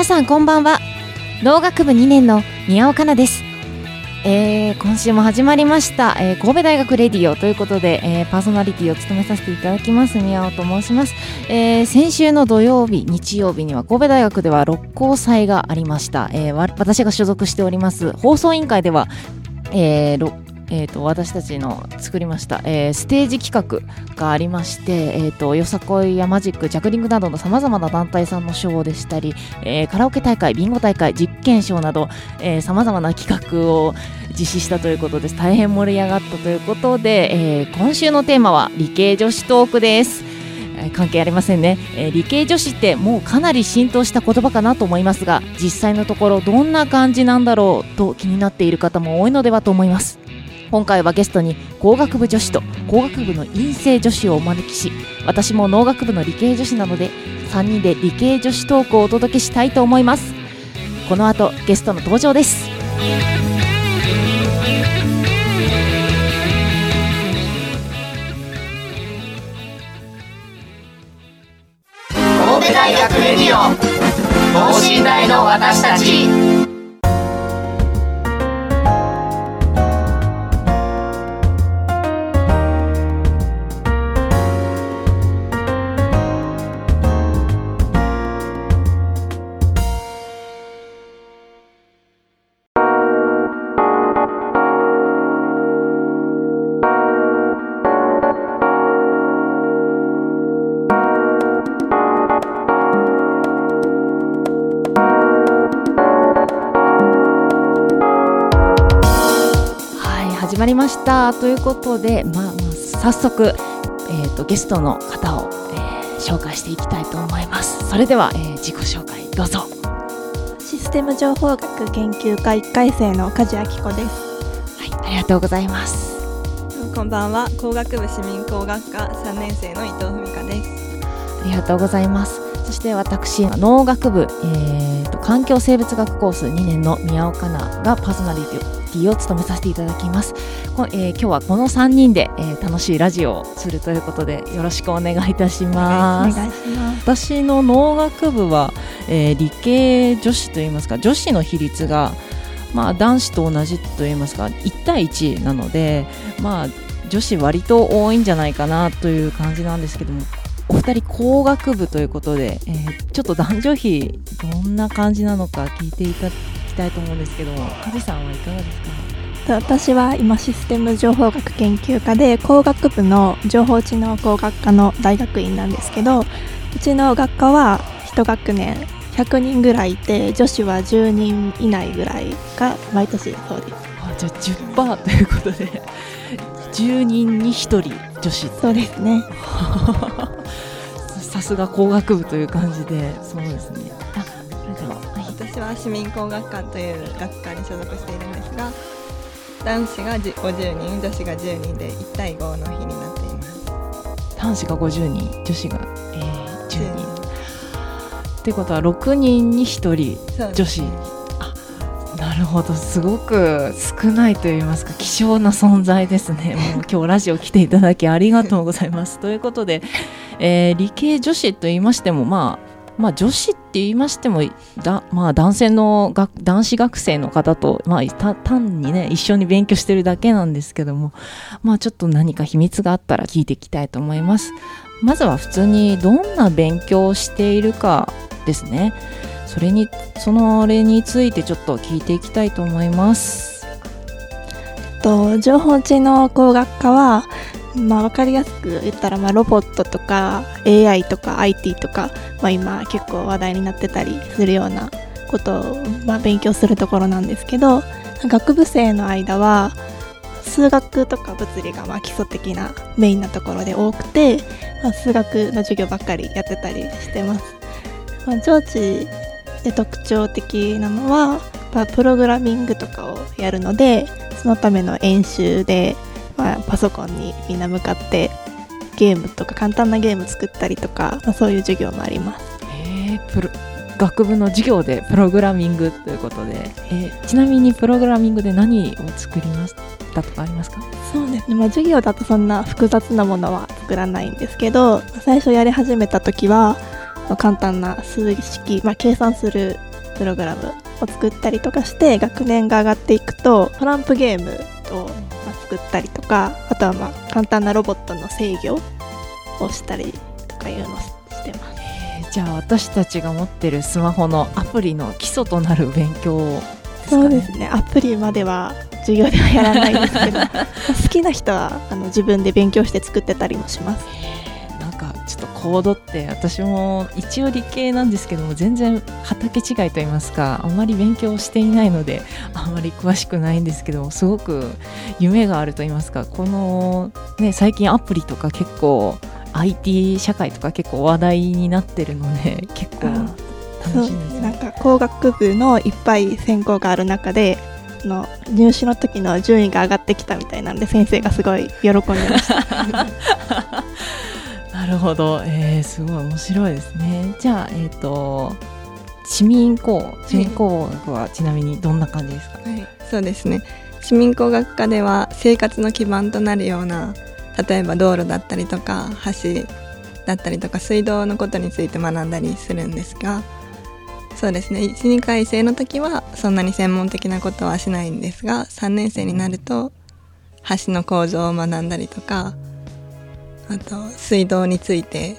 皆さんこんばんは。農学部2年の宮尾かなです。えー、今週も始まりました、えー、神戸大学レディオということで、えー、パーソナリティを務めさせていただきます。宮尾と申します、えー、先週の土曜日日曜日には神戸大学では六甲祭がありました、えー、私が所属しております。放送委員会では、えー、えーと、私たちの作りました、えー、ステージ企画がありまして、えーと、よさこいやマジックジャグリングなどのさまざまな団体さんのショーでしたり、えー、カラオケ大会ビンゴ大会実験ショーなどさまざまな企画を実施したということです。大変盛り上がったということで、えー、今週のテーマは理系女子トークです。関係ありませんね、えー、理系女子ってもうかなり浸透した言葉かなと思いますが実際のところどんな感じなんだろうと気になっている方も多いのではと思います。今回はゲストに工学部女子と工学部の院生女子をお招きし私も農学部の理系女子なので3人で理系女子トークをお届けしたいと思います。この後ゲストの登場です。神戸大学レディオ等身大の私たち。ました。ということで、まあ、まあ早速、えーと、ゲストの方を、えー、紹介していきたいと思います。それでは、えー、自己紹介どうぞ。システム情報学研究科1回生の梶明子です。はいありがとうございます。こんばんは。工学部市民工学科3年生の伊藤文香です。ありがとうございます。そして私農学部、えーと、環境生物学コース2年の宮岡奈がパーソナリティティを務めさせていただきます。えー、今日はこの3人で、えー、楽しいラジオをするということでよろしくお願いいたします。私の農学部は、えー、理系女子といいますか女子の比率がまあ男子と同じといいますか1対1なのでまあ女子割と多いんじゃないかなという感じなんですけどもお二人工学部ということで、えー、ちょっと男女比どんな感じなのか聞いていたきたいと思うんですけども梶さんはいかがですか？私は今システム情報学研究科で工学部の情報知能工学科の大学院なんですけどうちの学科は1学年100人ぐらいいて女子は10人以内ぐらいが毎年そうですあじゃあ10%ということで10人に1人女子。そうですね。さすが工学部という感じでそうですね私は市民工学科という学科に所属しているんですが男子が50人女子が10人で1対5の日になっています。男子が50人女子が、えー、10人。ってことは6人に1人女子。あなるほど。すごく少ないと言いますか希少な存在ですね。もう今日ラジオ来ていただきありがとうございます。ということで、えー、理系女子と言いましてもまあまあ、女子って言いましてもだ、まあ、男性のが男子学生の方と、まあ、単にね一緒に勉強してるだけなんですけども、まあ、ちょっと何か秘密があったら聞いていきたいと思います。まずは普通にどんな勉強をしているかですね。それにその例についてちょっと聞いていきたいと思います。と情報知能工学科はまあ、分かりやすく言ったら、まあ、ロボットとか AI とか IT とか、まあ、今結構話題になってたりするようなことを、まあ、勉強するところなんですけど学部生の間は数学とか物理がまあ基礎的なメインなところで多くて、まあ、数学の授業ばっかりやってたりしてます。まあ、上智で特徴的なのは、まあ、プログラミングとかをやるのでそのための演習で、まあ、パソコンにみんな向かってゲームとか簡単なゲーム作ったりとか、まあ、そういう授業もあります。へえプロ学部の授業でプログラミングということで、えー。ちなみにプログラミングで何を作りました？とかありますかそうですね、まあ、授業だとそんな複雑なものは作らないんですけど最初やり始めた時はまあ簡単な数式、まあ、計算するプログラムを作ったりとかして学年が上がっていくとトランプゲームをまあ作ったりとかあとはまあ簡単なロボットの制御をしたりとかいうのをしてます。えーじゃあ私たちが持ってるスマホのアプリの基礎となる勉強ですかねそうですねアプリまでは授業ではやらないですけどまあ 好きな人はあの自分で勉強して作ってたりもします。コードって私も一応理系なんですけども全然畑違いと言いますかあんまり勉強していないのであんまり詳しくないんですけどすごく夢があると言いますかこの、ね、最近アプリとか結構 IT 社会とか結構話題になってるので結構楽しいですなんね。か工学部のいっぱい専攻がある中であの入試の時の順位が上がってきたみたいなんで先生がすごい喜んでました。なるほど、えー、すごい面白いですね。じゃあ、えっ、と市民工市民工学はちなみにどんな感じですか、はい、そうですね。市民工学科では生活の基盤となるような例えば道路だったりとか橋だったりとか水道のことについて学んだりするんですがそうですね。12回生の時はそんなに専門的なことはしないんですが3年生になると橋の構造を学んだりとかあと水道について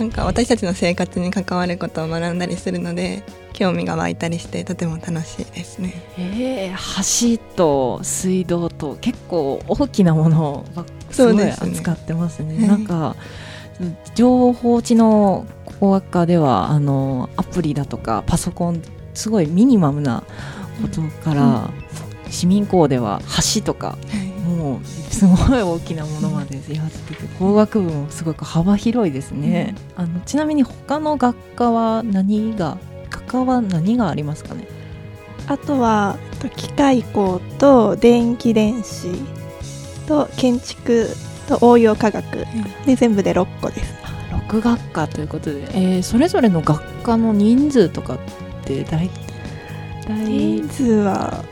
なんか私たちの生活に関わることを学んだりするので興味が湧いたりしてとても楽しいですね。えー、橋と水道と結構大きなものをすごい扱ってますね。はいなんか情報知能工学科ではあのアプリだとかパソコンすごいミニマムなことから、市民工では橋とかもうすごい大きなものまでやってて工学部もすごく幅広いですね、あのちなみに他の学科は何が学科は何がありますかね？あとは機械工と電気電子と建築と応用科学。で全部で6個です。6学科ということで、えーそれぞれの学科の人数とかって大体人数は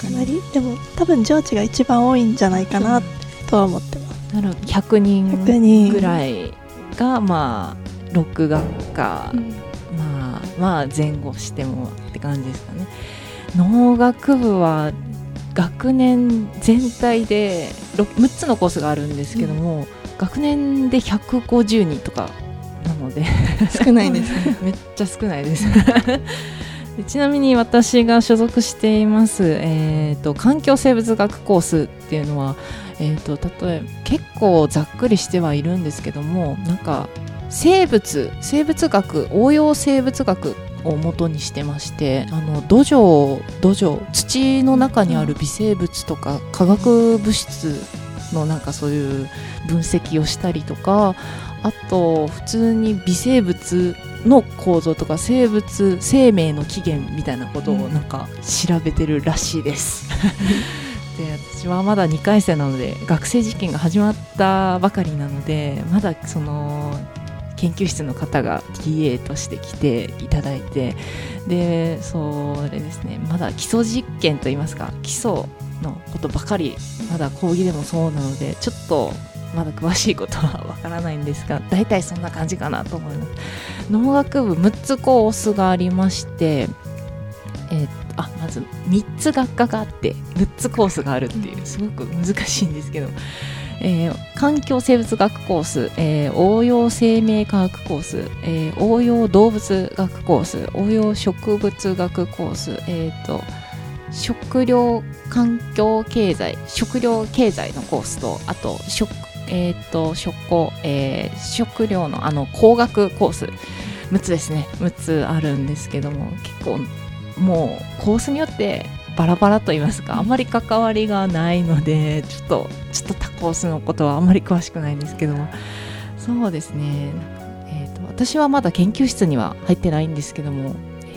かなり。でも多分上智が一番多いんじゃないかなとは思ってます。なる100人100人。ぐらいがまあ6学科、まあまあ前後してもって感じですかね。農学部は学年全体で 6, 6つのコースがあるんですけども、学年で150人とかなので。少ないですね。めっちゃ少ないです。でちなみに私が所属しています、えー、と環境生物学コースっていうのは、えー、と例えば結構ざっくりしてはいるんですけどもなんか生物生物学応用生物学を元にしてましてあの土壌土壌土の中にある微生物とか化学物質のなんかそういう分析をしたりとかあと普通に微生物の構造とか生物生命の起源みたいなことをなんか調べてるらしいです。で私はまだ2回生なので学生実験が始まったばかりなのでまだその研究室の方が TA として来ていただいてでそれですねまだ基礎実験といいますか基礎のことばかりまだ講義でもそうなのでちょっとまだ詳しいことはわからないんですが大体そんな感じかなと思います。農学部6つコースがありましてえーっとあまず3つ学科があって6つコースがあるっていうすごく難しいんですけど、えー環境生物学コース、えー応用生命科学コース、えー応用動物学コース応用植物学コース、えーっと食料環境経済食料経済のコースとあと食えっ、と食工、えー食料のあの工学コース。6つですね。6つあるんですけども結構もうコースによってバラバラと言いますかあまり関わりがないのでちょっとちょっと他コースのことはあまり詳しくないんですけども。そうですね、えー、と私はまだ研究室には入ってないんですけども、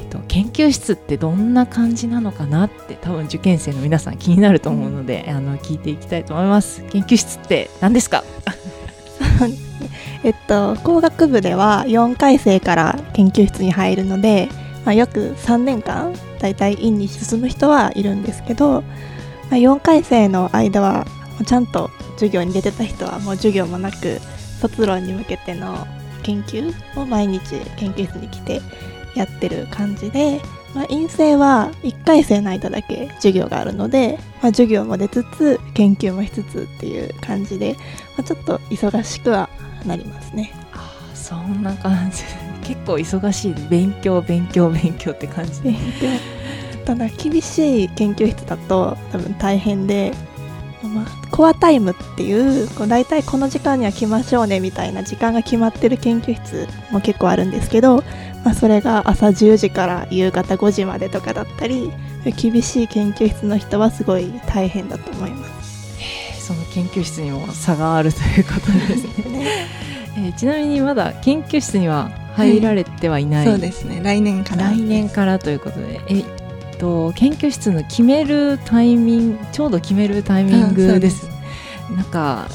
と研究室ってどんな感じなのかなって多分受験生の皆さん気になると思うので、あの聞いていきたいと思います。研究室って何ですか？えっと、工学部では4回生から研究室に入るので、まあ、約3年間だいたい院に進む人はいるんですけど、まあ、4回生の間はちゃんと授業に出てた人はもう授業もなく卒論に向けての研究を毎日研究室に来てやってる感じで、まあ、院生は1回生の間だけ授業があるので、まあ、授業も出つつ研究もしつつっていう感じで、まあ、ちょっと忙しくはなりますね。あーそんな感じ。結構忙しい。勉強勉強勉強って感じ。ででただ厳しい研究室だと多分大変で、まあ、コアタイムっていうこう大体この時間には来ましょうねみたいな時間が決まってる研究室も結構あるんですけど、まあ、それが朝10時から夕方5時までとかだったり厳しい研究室の人はすごい大変だと思います。その研究室にも差があるということですね、えーちなみにまだ研究室には入られてはいない、そうですね。来年から。来年からということで。えっと研究室の決めるタイミングちょうど決めるタイミングです。なんか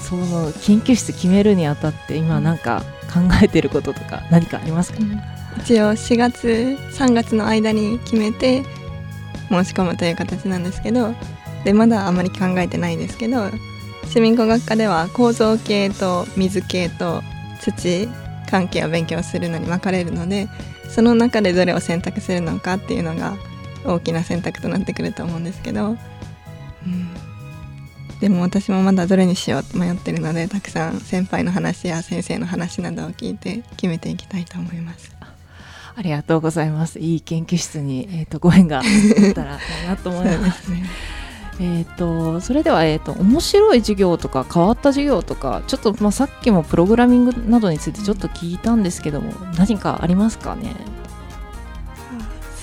その研究室決めるにあたって今なんか考えてることとか何かありますか、一応4月3月の間に決めて申し込むという形なんですけどでまだあまり考えてないですけど市民工学科では構造系と水系と土関係を勉強するのに分かれるのでその中でどれを選択するのかっていうのが大きな選択となってくると思うんですけど、うん、でも私もまだどれにしようと迷ってるのでたくさん先輩の話や先生の話などを聞いて決めていきたいと思います。ありがとうございます。いい研究室に、えー、とご縁があったらいいなと思います ね。えー、とそれでは、えー、と面白い授業とか変わった授業とかちょっと、まあ、さっきもプログラミングなどについてちょっと聞いたんですけども何かありますかね？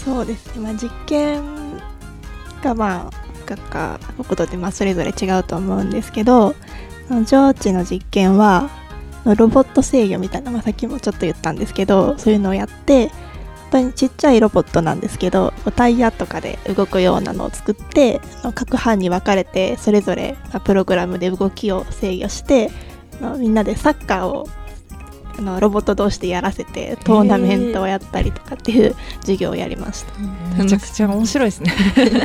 そうですね、まあ、実験がまあ学科のことでまあそれぞれ違うと思うんですけど上智の実験はロボット制御みたいな、まあ、さっきもちょっと言ったんですけどそういうのをやって本当にちっちゃいロボットなんですけどタイヤとかで動くようなのを作って各班に分かれてそれぞれプログラムで動きを制御してみんなでサッカーをあのロボット同士でやらせてトーナメントをやったりとかっていう授業をやりました。めちゃくちゃ面白いですね。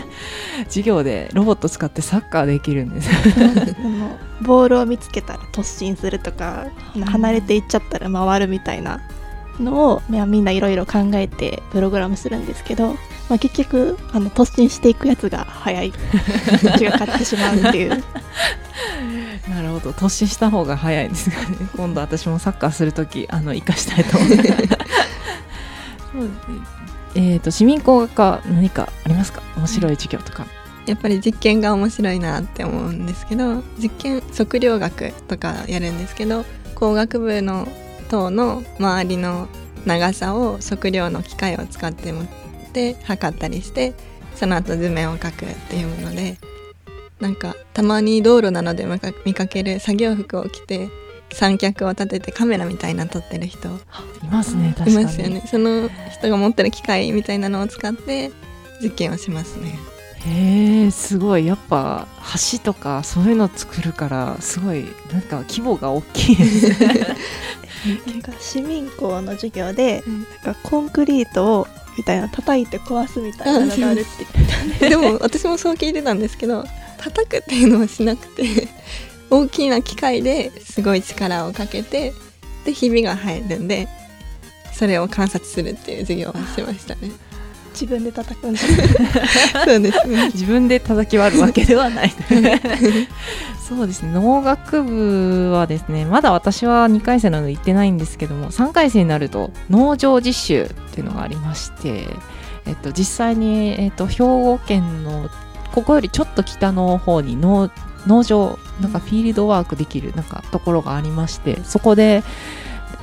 授業でロボット使ってサッカーできるんです。ボールを見つけたら突進するとか離れていっちゃったら回るみたいなのを、まあ、みんないろいろ考えてプログラムするんですけど、まあ、結局あの突進していくやつが速い。そっちが勝ってしまうっていう なるほど。突進した方が早いですかね。今度私もサッカーするときあの生かしたいと。思いますえー、と市民工学科何かありますか？面白い授業とか、やっぱり実験が面白いなって思うんですけど実験測量学とかやるんですけど工学部の塔の周りの長さを測量の機械を使って持って測ったりしてその後図面を描くっていうものでなんかたまに道路などで見か見かける作業服を着て三脚を立ててカメラみたいな撮ってる人。いますね確いかに。ますよね。その人が持ってる機械みたいなのを使って実験をしますね。へえすごい。やっぱ橋とかそういうの作るからすごいなんか規模が大きいですね。なんか市民工の授業で、うん。なんかコンクリートをみたいな叩いて壊すみたいなのがあるって言ってたん。ででも私もそう聞いてたんですけど叩くっていうのはしなくて 大きな機械ですごい力をかけてでひびが入るんでそれを観察するっていう授業をしましたね。自分で叩くんだ。そうですね。自分で叩き割るわけではないそうですね。農学部はですねまだ私は2回生なので行ってないんですけども3回生になると農場実習っていうのがありまして、えっと、実際に、えっと、兵庫県のここよりちょっと北の方に農農場なんかフィールドワークできるなんかところがありましてそこで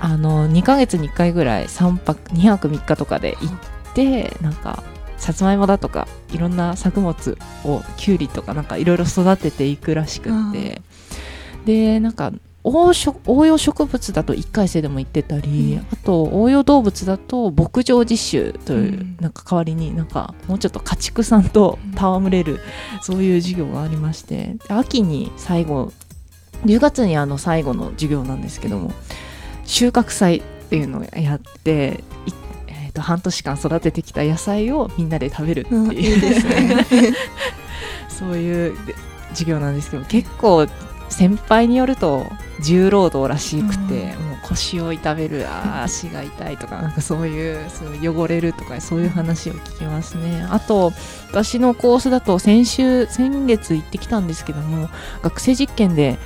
あの2ヶ月に1回ぐらい3泊2泊3日とかで行ってなんかさつまいもだとかいろんな作物をきゅうりとかなんかいろいろ育てていくらしくって。でなんか応植応用植物だと1回生でも行ってたり、うん。あと応用動物だと牧場実習という、うん。なんか代わりになんかもうちょっと家畜さんと戯れる、そういう授業がありましてで秋に最後10月にあの最後の授業なんですけども収穫祭っていうのをやっていえーと半年間育ててきた野菜をみんなで食べるってう。ん。いいう、そういう授業なんですけど結構先輩によると重労働らしくて、もう腰を痛める足が痛いとかなんかそういうそ汚れるとかそういう話を聞きますね。あと私のコースだと先週先月行ってきたんですけども学生実験で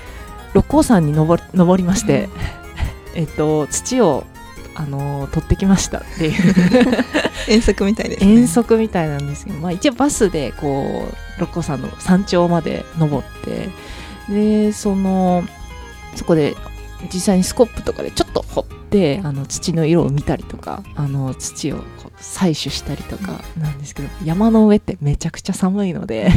六甲山に登り登りまして、えっと土をあの取ってきましたっていう。遠足みたいですね。遠足みたいなんですけど、まあ、一応バスでこう六甲山の山頂まで登ってでそのそこで実際にスコップとかでちょっと掘ってあの土の色を見たりとかあの土を採取したりとかなんですけど、山の上ってめちゃくちゃ寒いので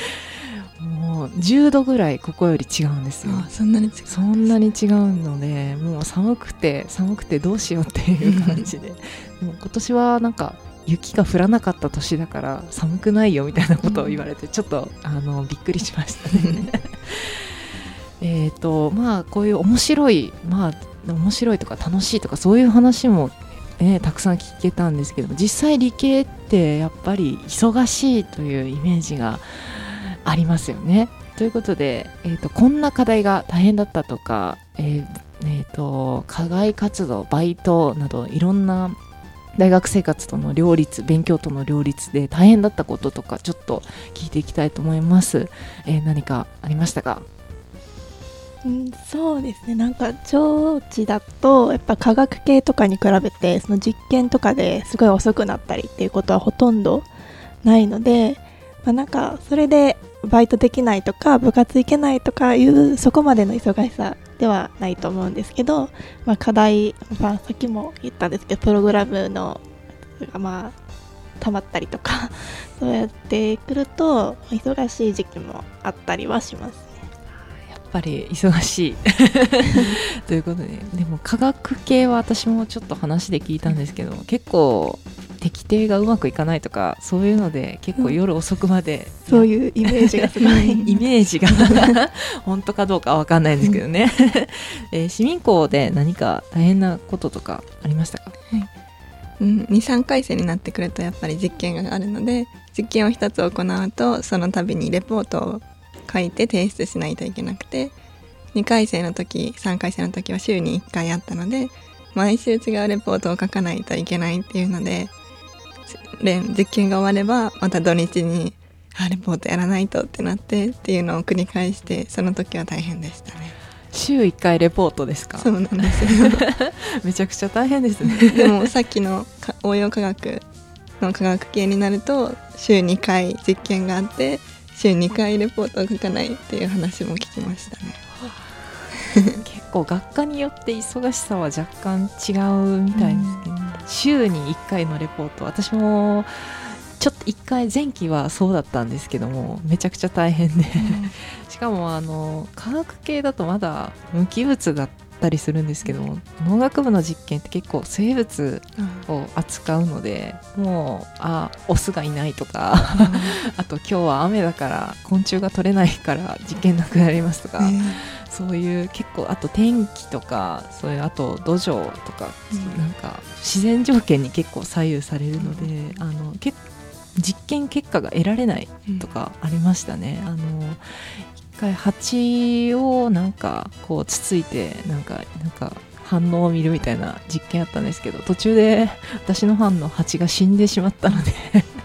もう10度ぐらいここより違うんですよ。あそんなに違うそんなに違うのでもう寒くて寒くてどうしようっていう感じで でも今年はなんか雪が降らなかった年だから寒くないよみたいなことを言われてちょっとあのびっくりしましたね。えっとまあこういう面白いまあ面白いとか楽しいとかそういう話も、ね、たくさん聞けたんですけども実際理系ってやっぱり忙しいというイメージがありますよね。ということで、えー、とこんな課題が大変だったとか、えーえーと課外活動バイトなどいろんな大学生活との両立勉強との両立で大変だったこととかちょっと聞いていきたいと思います、えー何かありましたか？うん、そうですね。なんか上智だとやっぱ科学系とかに比べてその実験とかですごい遅くなったりっていうことはほとんどないので、まあ、なんかそれでバイトできないとか部活行けないとかいうそこまでの忙しさではないと思うんですけど、まあ、課題、まあ、さっきも言ったんですけどプログラムのがまあ溜まったりとかそうやってくると忙しい時期もあったりはします。ぱり忙しい。ということででも科学系は私もちょっと話で聞いたんですけど結構適定がうまくいかないとかそういうので結構夜遅くまで、そういうイメージがすごい。イメージが 本当かどうかわかんないんですけどね、えー市民校で何か大変なこととかありましたか？うん、23回生になってくるとやっぱり実験があるので実験を1つ行うとその度にレポートを書いて提出しないといけなくて2回生の時3回生の時は週に1回あったので毎週違うレポートを書かないといけないっていうので連実験が終わればまた土日にあレポートやらないとってなってっていうのを繰り返してその時は大変でしたね。週1回レポートですか？そうなんですよ。めちゃくちゃ大変ですね。でもさっきのか応用科学の科学系になると週2回実験があって週2回レポートを書かないっていう話も聞きましたね。結構学科によって忙しさは若干違うみたいですけど、週に1回のレポート。私もちょっと1回前期はそうだったんですけどもめちゃくちゃ大変で。しかもあの科学系だとまだ無機物だったりするんですけども農学部の実験って結構生物を扱うのでもうあオスがいないとか あと今日は雨だから昆虫が取れないから実験なくなりますとか、そういう結構あと天気とかそういうあと土壌とか、うん。なんか自然条件に結構左右されるので、あのけ実験結果が得られないとかありましたね。あの一回蜂をなんかこうつついてなんかなんか反応を見るみたいな実験あったんですけど途中で私のファンの蜂が死んでしまったので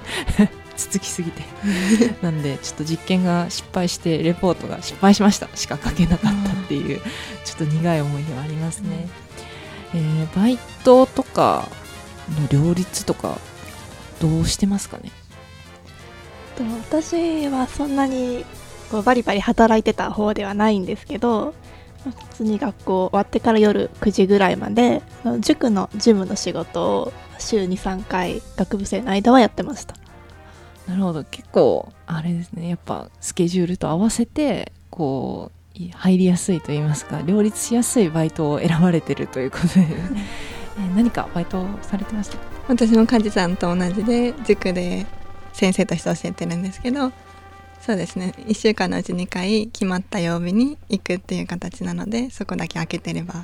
つつきすぎて。なんでちょっと実験が失敗してレポートが失敗しましたしか書けなかったっていうちょっと苦い思い出はありますね、えーバイトとかの両立とかどうしてますかね？と私はそんなにこうバリバリ働いてた方ではないんですけどまあ普通に学校終わってから夜9時ぐらいまで塾の事務の仕事を週23回学部生の間はやってました。なるほど。結構あれですね。やっぱスケジュールと合わせてこうい入りやすいと言いますか両立しやすいバイトを選ばれてるということで、えー何かバイトされてました？か私も梶さんと同じで塾で先生として教えてるんですけどそうですね。1週間のうち2回決まった曜日に行くっていう形なのでそこだけ空けてれば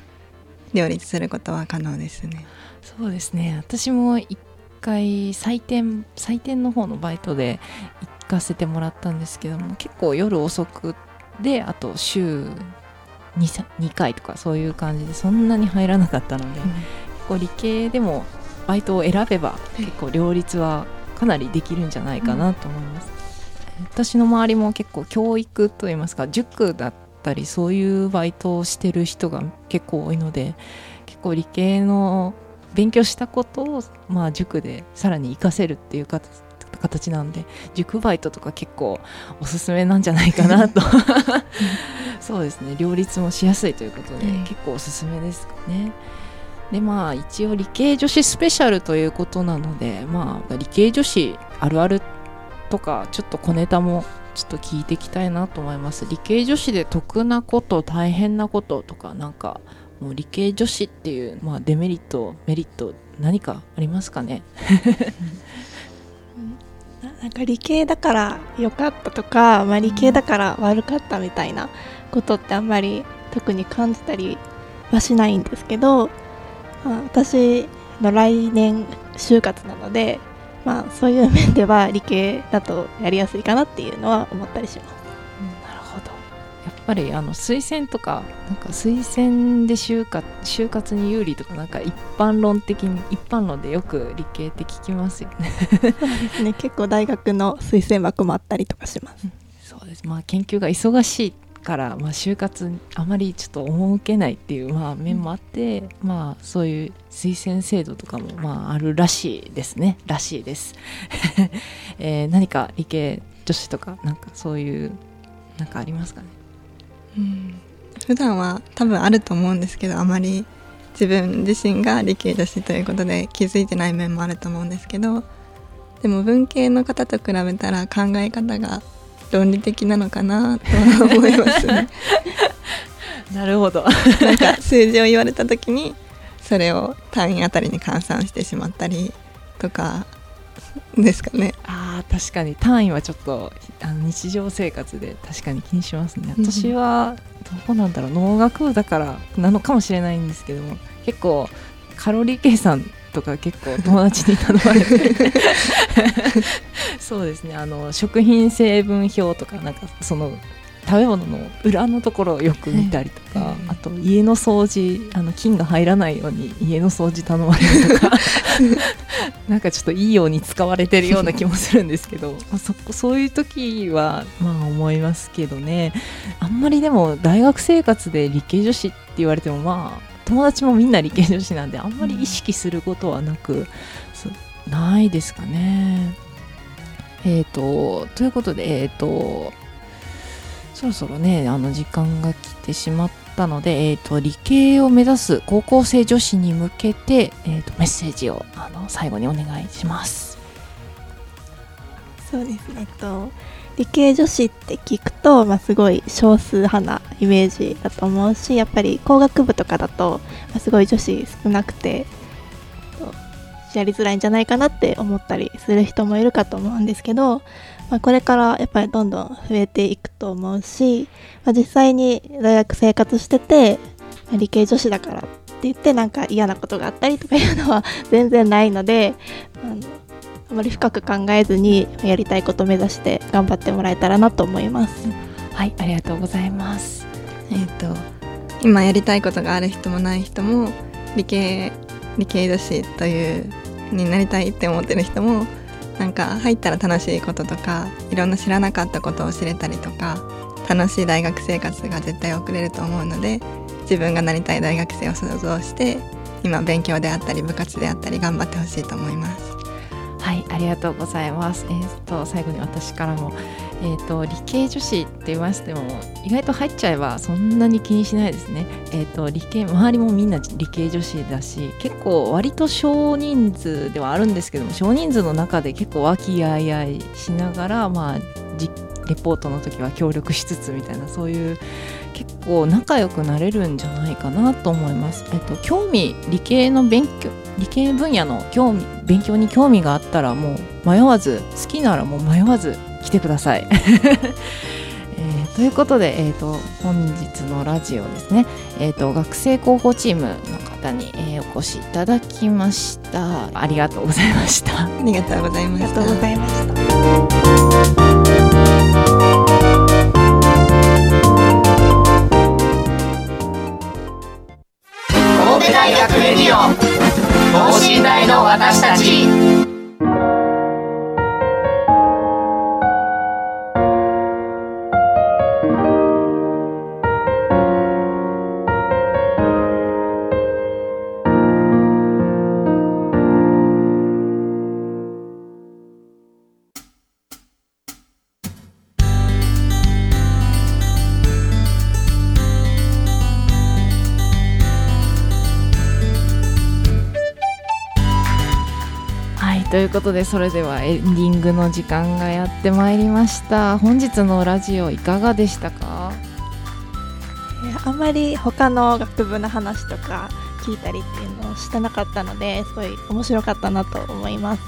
両立することは可能ですね。そうですね。私も一回採点採点の方のバイトで行かせてもらったんですけども結構夜遅くであと週 2, 2回とかそういう感じでそんなに入らなかったので、結構理系でもバイトを選べば結構両立はかなりできるんじゃないかなと思います、私の周りも結構教育といいますか塾だったりそういうバイトをしてる人が結構多いので結構理系の勉強したことを、まあ、塾でさらに活かせるっていう形形なんで塾バイトとか結構おすすめなんじゃないかなと。そうですね。両立もしやすいということで、うん。結構おすすめですかね。でまあ一応理系女子スペシャルということなのでまあ理系女子あるあるとかちょっと小ネタもちょっと聞いていきたいなと思います。理系女子で得なこと大変なこととかなんかもう理系女子っていう、まあ、デメリットメリット何かありますかね？ななんか理系だから良かったとか、まあ、理系だから悪かったみたいなことってあんまり特に感じたりはしないんですけど、まあ、私の来年就活なので、まあ、そういう面では理系だとやりやすいかなっていうのは思ったりします。なるほど。やっぱりあの推薦とかなんか推薦で就活就活に有利とかなんか一般論的に一般論でよく理系って聞きますよね。ね。結構大学の推薦枠もあったりとかします。そうです。まあ研究が忙しいから、まあ、就活あまりちょっと赴けないっていう、まあ、面もあって、まあそういう推薦制度とかも、まあ、あるらしいですね。らしいです、えー何か理系女子とかなんかそういうなんかありますかね？うん。普段は多分あると思うんですけどあまり自分自身が理系女子ということで気づいてない面もあると思うんですけどでも文系の方と比べたら考え方が論理的なのかなとは思いますね。なるほど。なんか数字を言われた時にそれを単位あたりに換算してしまったりとかですかね。あー確かに。単位はちょっとあの日常生活で確かに気にしますね。うん私はどこなんだろう。農学部だからなのかもしれないんですけども結構カロリー計算とか結構友達に頼まれて。そうですね。あの食品成分表とかなんかその食べ物の裏のところをよく見たりとか、はい。あと家の掃除あの菌が入らないように家の掃除頼まれるとか。なんかちょっといいように使われてるような気もするんですけど まあそこそういう時はまあ思いますけどね。あんまりでも大学生活で理系女子って言われてもまあ友達もみんな理系女子なんであんまり意識することはなく、そないですかね。えー、とということで、えー、とそろそろねあの時間が来てしまったので、えー、と理系を目指す高校生女子に向けて、えー、とメッセージをあの最後にお願いします。そうですね、えっと、理系女子って聞くと、まあ、すごい少数派なイメージだと思うしやっぱり工学部とかだと、まあ、すごい女子少なくてやりづらいんじゃないかなって思ったりする人もいるかと思うんですけど、まあ、これからやっぱりどんどん増えていくと思うし、まあ、実際に大学生活してて、まあ理系女子だからって言ってなんか嫌なことがあったりとかいうのは全然ないのであのあまり深く考えずにやりたいことを目指して頑張ってもらえたらなと思います。はい、ありがとうございます。えっ、と今やりたいことがある人もない人も理系理系女子というになりたいって思ってる人もなんか入ったら楽しいこととかいろんな知らなかったことを知れたりとか楽しい大学生活が絶対送れると思うので自分がなりたい大学生を想像して今勉強であったり部活であったり頑張ってほしいと思います。はいありがとうございますえー、と最後に私からもえー、と理系女子って言いましても意外と入っちゃえばそんなに気にしないですね。えー、と理系周りもみんな理系女子だし結構割と少人数ではあるんですけども少人数の中で結構和気あいあいしながらまあレポートの時は協力しつつみたいなそういう結構仲良くなれるんじゃないかなと思います。えっと、興味理系の勉強理系分野の興味勉強に興味があったらもう迷わず好きならもう迷わず来てください。えーということで、えー、と本日のラジオですね、えー、と学生広報チームの方に、えーお越しいただきましたありがとうございました。ありがとうございました。ありがとうございました。神戸大学レディオ等身大の私たち。ということでそれではエンディングの時間がやってまいりました。本日のラジオいかがでしたか？えーあんまり他の学部の話とか聞いたりっていうのをしてなかったのですごい面白かったなと思います。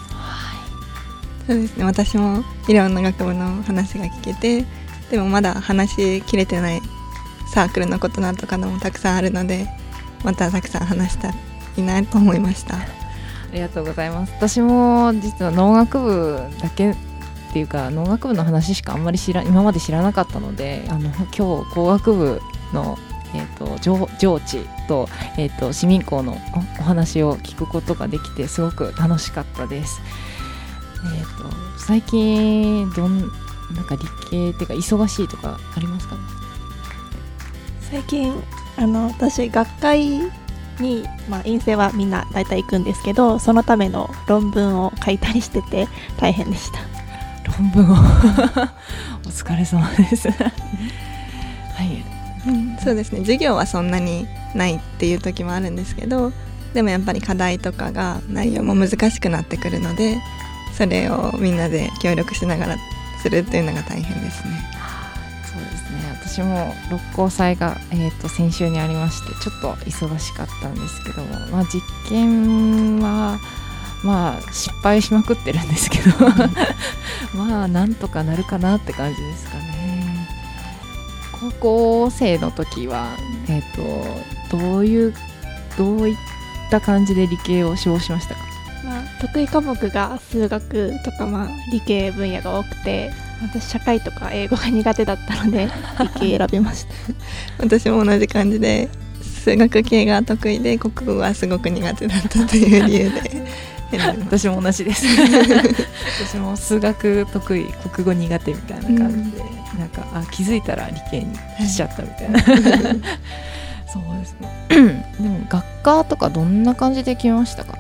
そうですね私もいろんな学部の話が聞けてでもまだ話しきれてないサークルのことなんとかのもたくさんあるのでまたたくさん話したいなと思いました。ありがとうございます私も実は農学部だけっていうか農学部の話しかあんまり知ら今まで知らなかったのであの今日工学部の、えー、と上上智と,、えー、と市民校のお話を聞くことができてすごく楽しかったです。えー、と最近どんなんか理系っていうか忙しいとかありますか？ね最近あの私学会に、まあ、院生はみんな大体行くんですけどそのための論文を書いたりしてて大変でした論文を？お疲れ様です。はいそうですね授業はそんなにないっていう時もあるんですけどでもやっぱり課題とかが内容も難しくなってくるのでそれをみんなで協力しながらするっていうのが大変ですね。そうですね。私も六甲祭が、えー、と先週にありましてちょっと忙しかったんですけども、まあ、実験はまあ失敗しまくってるんですけど まあなんとかなるかなって感じですかね。高校生の時は、えー、とどういうどういった感じで理系を志望しましたか？まあ、得意科目が数学とか、まあ、理系分野が多くて私社会とか英語が苦手だったので 理系選びました。私も同じ感じで数学系が得意で国語はすごく苦手だったという理由で私も同じです。私も数学得意国語苦手みたいな感じで、なんかあ気づいたら理系にしちゃったみたいな、そうですね。でも学科とかどんな感じで決めましたか？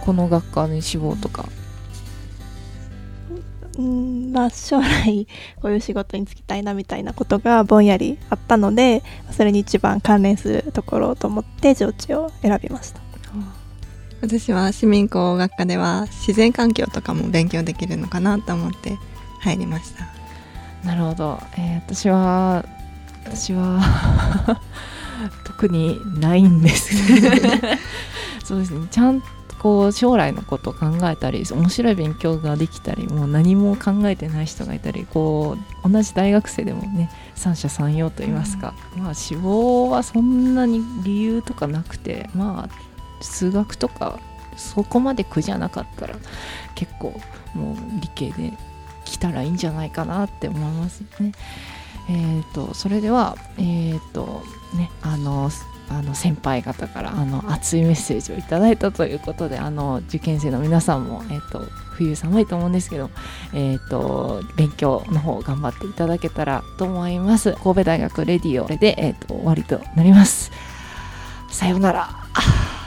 この学科に志望とかうんまあ将来こういう仕事に就きたいなみたいなことがぼんやりあったのでそれに一番関連するところと思って上智を選びました。私は市民工学科では自然環境とかも勉強できるのかなと思って入りました。なるほど、えー私は私は 特にないんです そうですね。ちゃんとこう将来のことを考えたり面白い勉強ができたりもう何も考えてない人がいたりこう同じ大学生でもね三者三様と言いますか、まあ志望はそんなに理由とかなくてまあ数学とかそこまで苦じゃなかったら結構もう理系で来たらいいんじゃないかなって思いますね。えっ、とそれではえっ、とねあのあの先輩方からあの熱いメッセージをいただいたということであの受験生の皆さんも、えー、と冬寒いと思うんですけど、えー、と勉強の方頑張っていただけたらと思います。神戸大学レディオで、えー、と終わりとなります。さようなら。